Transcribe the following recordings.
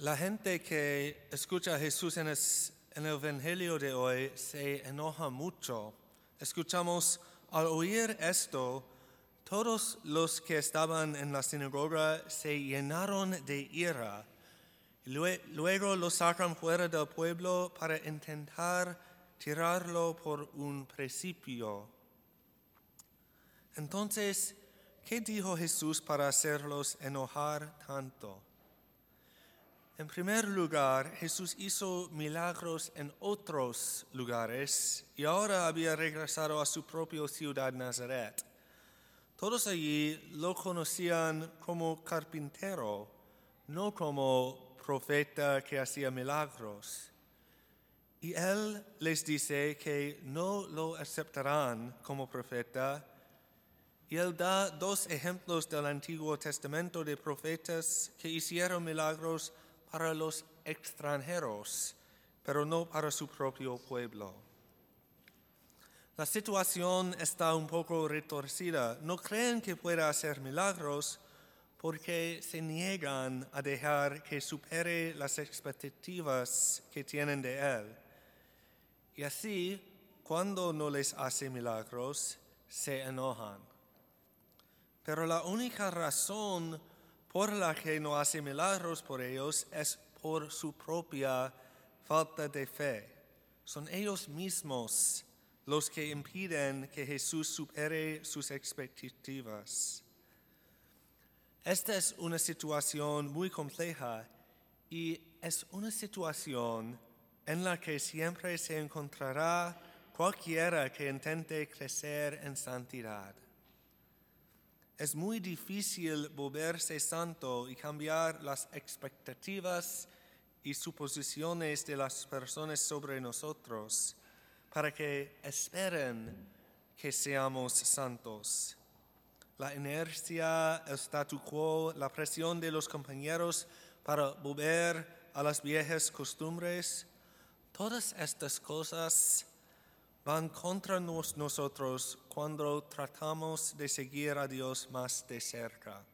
La gente que escucha a Jesús en, el Evangelio de hoy se enoja mucho. Escuchamos, al oír esto, todos los que estaban en la sinagoga se llenaron de ira. Luego lo sacan fuera del pueblo para intentar tirarlo por un precipicio. Entonces, ¿qué dijo Jesús para hacerlos enojar tanto? En primer lugar, Jesús hizo milagros en otros lugares y ahora había regresado a su propia ciudad Nazaret. Todos allí lo conocían como carpintero, no como profeta que hacía milagros. Y él les dice que no lo aceptarán como profeta. Y él da dos ejemplos del Antiguo Testamento de profetas que hicieron milagros para los extranjeros, pero no para su propio pueblo. La situación está un poco retorcida. No creen que pueda hacer milagros porque se niegan a dejar que supere las expectativas que tienen de Él. Y así, cuando no les hace milagros, se enojan. Pero la única razón por la que no hace milagros por ellos es por su propia falta de fe. Son ellos mismos los que impiden que Jesús supere sus expectativas. Esta es una situación muy compleja y es una situación en la que siempre se encontrará cualquiera que intente crecer en santidad. Es muy difícil volverse santo y cambiar las expectativas y suposiciones de las personas sobre nosotros para que esperen que seamos santos. La inercia, el statu quo, la presión de los compañeros para volver a las viejas costumbres, todas estas cosas van contra nos- nosotros cuando tratamos de seguir a Dios más de cerca.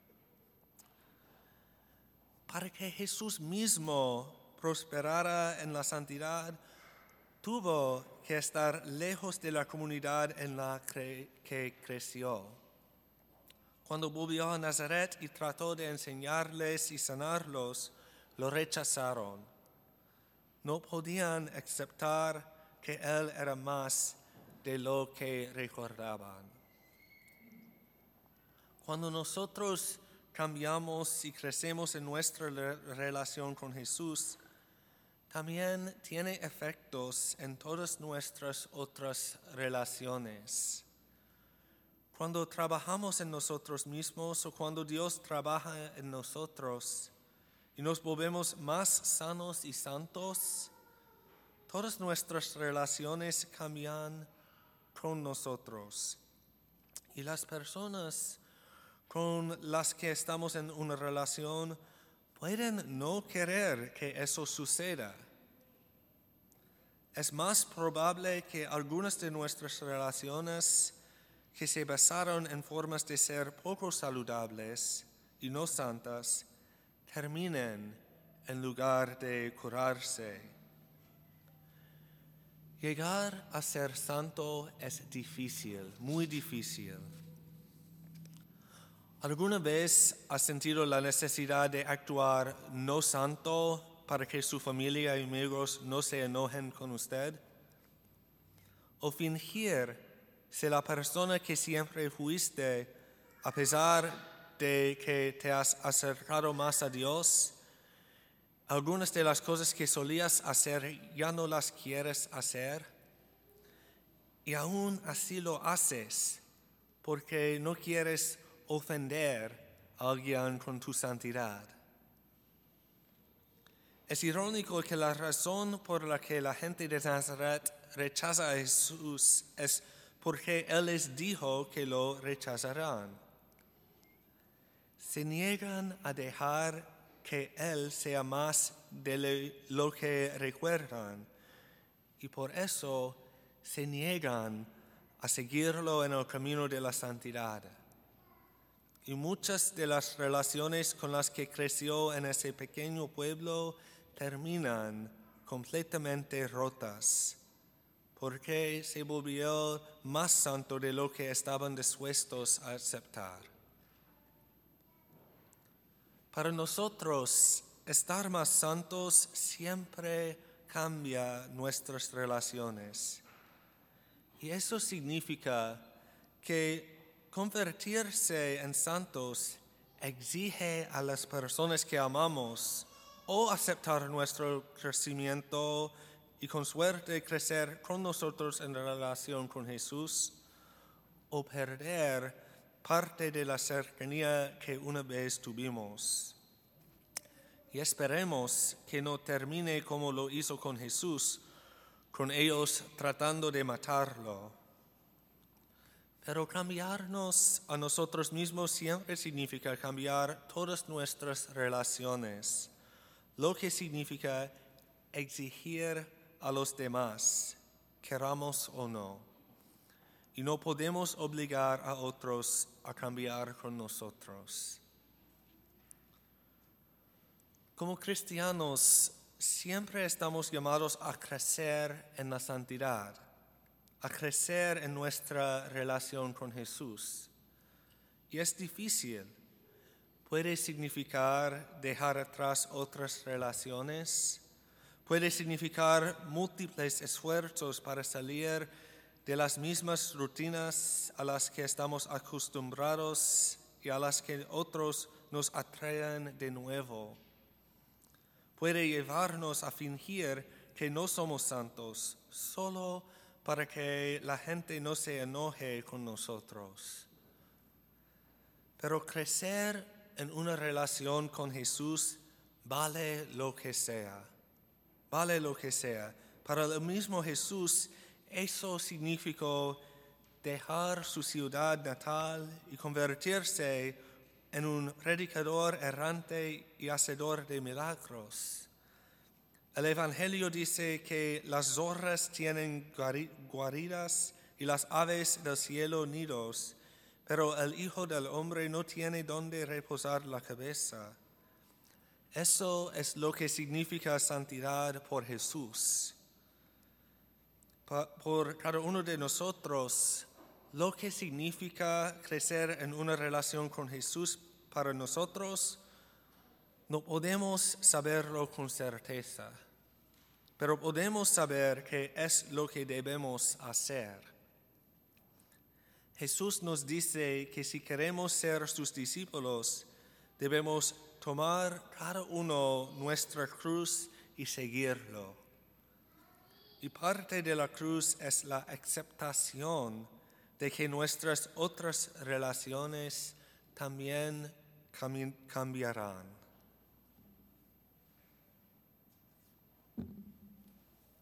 Para que Jesús mismo prosperara en la santidad, tuvo que estar lejos de la comunidad en la que creció. Cuando volvió a Nazaret y trató de enseñarles y sanarlos, lo rechazaron. No podían aceptar que Él era más de lo que recordaban. Cuando nosotros cambiamos y crecemos en nuestra re- relación con Jesús, también tiene efectos en todas nuestras otras relaciones. Cuando trabajamos en nosotros mismos o cuando Dios trabaja en nosotros y nos volvemos más sanos y santos, todas nuestras relaciones cambian con nosotros. Y las personas con las que estamos en una relación pueden no querer que eso suceda. Es más probable que algunas de nuestras relaciones que se basaron en formas de ser poco saludables y no santas terminen en lugar de curarse. Llegar a ser santo es difícil, muy difícil. ¿Alguna vez ha sentido la necesidad de actuar no santo para que su familia y amigos no se enojen con usted? ¿O fingir ser la persona que siempre fuiste a pesar de que te has acercado más a Dios? Algunas de las cosas que solías hacer ya no las quieres hacer y aún así lo haces porque no quieres ofender a alguien con tu santidad. Es irónico que la razón por la que la gente de Nazaret rechaza a Jesús es porque Él les dijo que lo rechazarán. Se niegan a dejar que Él sea más de lo que recuerdan y por eso se niegan a seguirlo en el camino de la santidad. y muchas de las relaciones con las que creció en ese pequeño pueblo terminan completamente rotas, porque se volvió más santo de lo que estaban dispuestos a aceptar. Para nosotros, estar más santos siempre cambia nuestras relaciones. Y eso significa que convertirse en santos exige a las personas que amamos o aceptar nuestro crecimiento y con suerte crecer con nosotros en relación con Jesús o perder parte de la cercanía que una vez tuvimos. Y esperemos que no termine como lo hizo con Jesús, con ellos tratando de matarlo. Pero cambiarnos a nosotros mismos siempre significa cambiar todas nuestras relaciones, lo que significa exigir a los demás, queramos o no. Y no podemos obligar a otros a cambiar con nosotros. Como cristianos, siempre estamos llamados a crecer en la santidad, a crecer en nuestra relación con Jesús. Y es difícil. Puede significar dejar atrás otras relaciones, puede significar múltiples esfuerzos para salir de las mismas rutinas a las que estamos acostumbrados y a las que otros nos atraen de nuevo puede llevarnos a fingir que no somos santos solo para que la gente no se enoje con nosotros. Pero crecer en una relación con Jesús vale lo que sea, vale lo que sea. Para el mismo Jesús eso significó dejar su ciudad natal y convertirse en un predicador errante y hacedor de milagros. El Evangelio dice que las zorras tienen guaridas y las aves del cielo nidos, pero el Hijo del Hombre no tiene donde reposar la cabeza. Eso es lo que significa santidad por Jesús. Por cada uno de nosotros, lo que significa crecer en una relación con Jesús para nosotros, no podemos saberlo con certeza, pero podemos saber que es lo que debemos hacer. Jesús nos dice que si queremos ser sus discípulos, debemos tomar cada uno nuestra cruz y seguirlo. Y parte de la cruz es la aceptación de que nuestras otras relaciones también cambiarán.